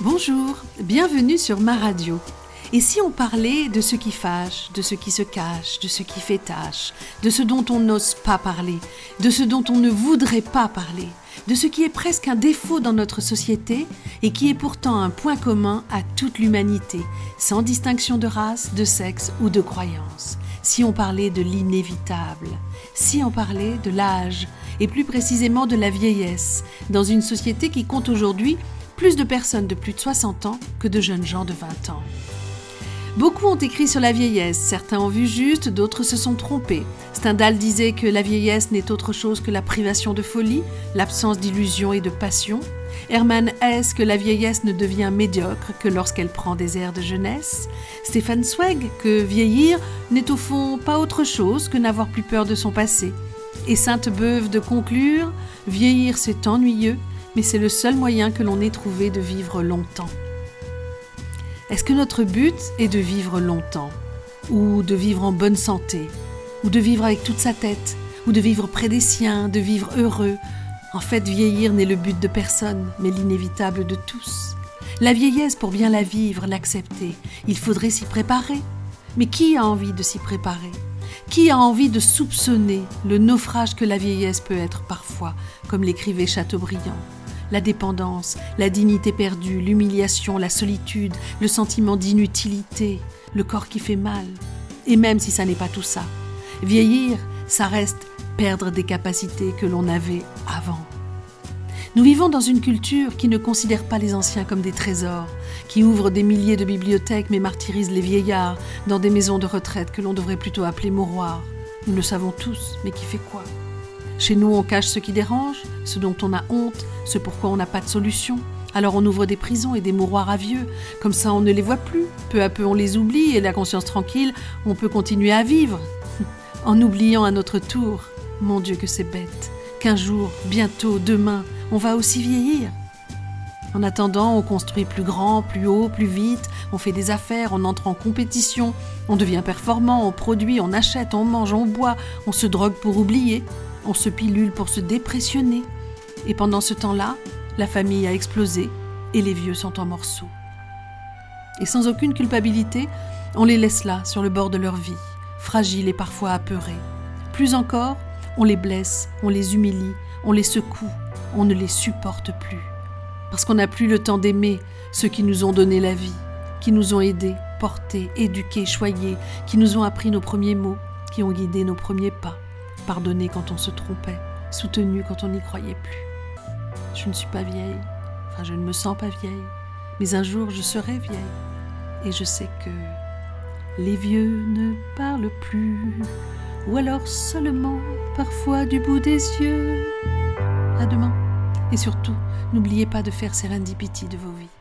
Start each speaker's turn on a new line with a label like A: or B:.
A: Bonjour, bienvenue sur ma radio. Et si on parlait de ce qui fâche, de ce qui se cache, de ce qui fait tâche, de ce dont on n'ose pas parler, de ce dont on ne voudrait pas parler, de ce qui est presque un défaut dans notre société et qui est pourtant un point commun à toute l'humanité, sans distinction de race, de sexe ou de croyance Si on parlait de l'inévitable, si on parlait de l'âge, et plus précisément de la vieillesse, dans une société qui compte aujourd'hui plus de personnes de plus de 60 ans que de jeunes gens de 20 ans. Beaucoup ont écrit sur la vieillesse, certains ont vu juste, d'autres se sont trompés. Stendhal disait que la vieillesse n'est autre chose que la privation de folie, l'absence d'illusion et de passion. Hermann Hesse que la vieillesse ne devient médiocre que lorsqu'elle prend des airs de jeunesse. Stéphane Zweig que vieillir n'est au fond pas autre chose que n'avoir plus peur de son passé. Et Sainte-Beuve de conclure Vieillir c'est ennuyeux, mais c'est le seul moyen que l'on ait trouvé de vivre longtemps. Est-ce que notre but est de vivre longtemps? Ou de vivre en bonne santé? Ou de vivre avec toute sa tête? Ou de vivre près des siens? De vivre heureux? En fait, vieillir n'est le but de personne, mais l'inévitable de tous. La vieillesse, pour bien la vivre, l'accepter, il faudrait s'y préparer. Mais qui a envie de s'y préparer? Qui a envie de soupçonner le naufrage que la vieillesse peut être parfois, comme l'écrivait Chateaubriand? La dépendance, la dignité perdue, l'humiliation, la solitude, le sentiment d'inutilité, le corps qui fait mal. Et même si ça n'est pas tout ça, vieillir, ça reste perdre des capacités que l'on avait avant. Nous vivons dans une culture qui ne considère pas les anciens comme des trésors, qui ouvre des milliers de bibliothèques mais martyrise les vieillards dans des maisons de retraite que l'on devrait plutôt appeler mouroirs. Nous le savons tous, mais qui fait quoi? Chez nous, on cache ce qui dérange, ce dont on a honte, ce pourquoi on n'a pas de solution. Alors on ouvre des prisons et des mouroirs à vieux, comme ça on ne les voit plus. Peu à peu on les oublie et la conscience tranquille, on peut continuer à vivre. en oubliant à notre tour, mon Dieu que c'est bête, qu'un jour, bientôt, demain, on va aussi vieillir. En attendant, on construit plus grand, plus haut, plus vite, on fait des affaires, on entre en compétition, on devient performant, on produit, on achète, on mange, on boit, on se drogue pour oublier, on se pilule pour se dépressionner. Et pendant ce temps-là, la famille a explosé et les vieux sont en morceaux. Et sans aucune culpabilité, on les laisse là, sur le bord de leur vie, fragiles et parfois apeurés. Plus encore, on les blesse, on les humilie, on les secoue, on ne les supporte plus. Parce qu'on n'a plus le temps d'aimer ceux qui nous ont donné la vie, qui nous ont aidés, portés, éduqués, choyés, qui nous ont appris nos premiers mots, qui ont guidé nos premiers pas pardonner quand on se trompait, soutenu quand on n'y croyait plus. Je ne suis pas vieille, enfin je ne me sens pas vieille, mais un jour je serai vieille. Et je sais que les vieux ne parlent plus, ou alors seulement parfois du bout des yeux. À demain. Et surtout, n'oubliez pas de faire Serendipity de vos vies.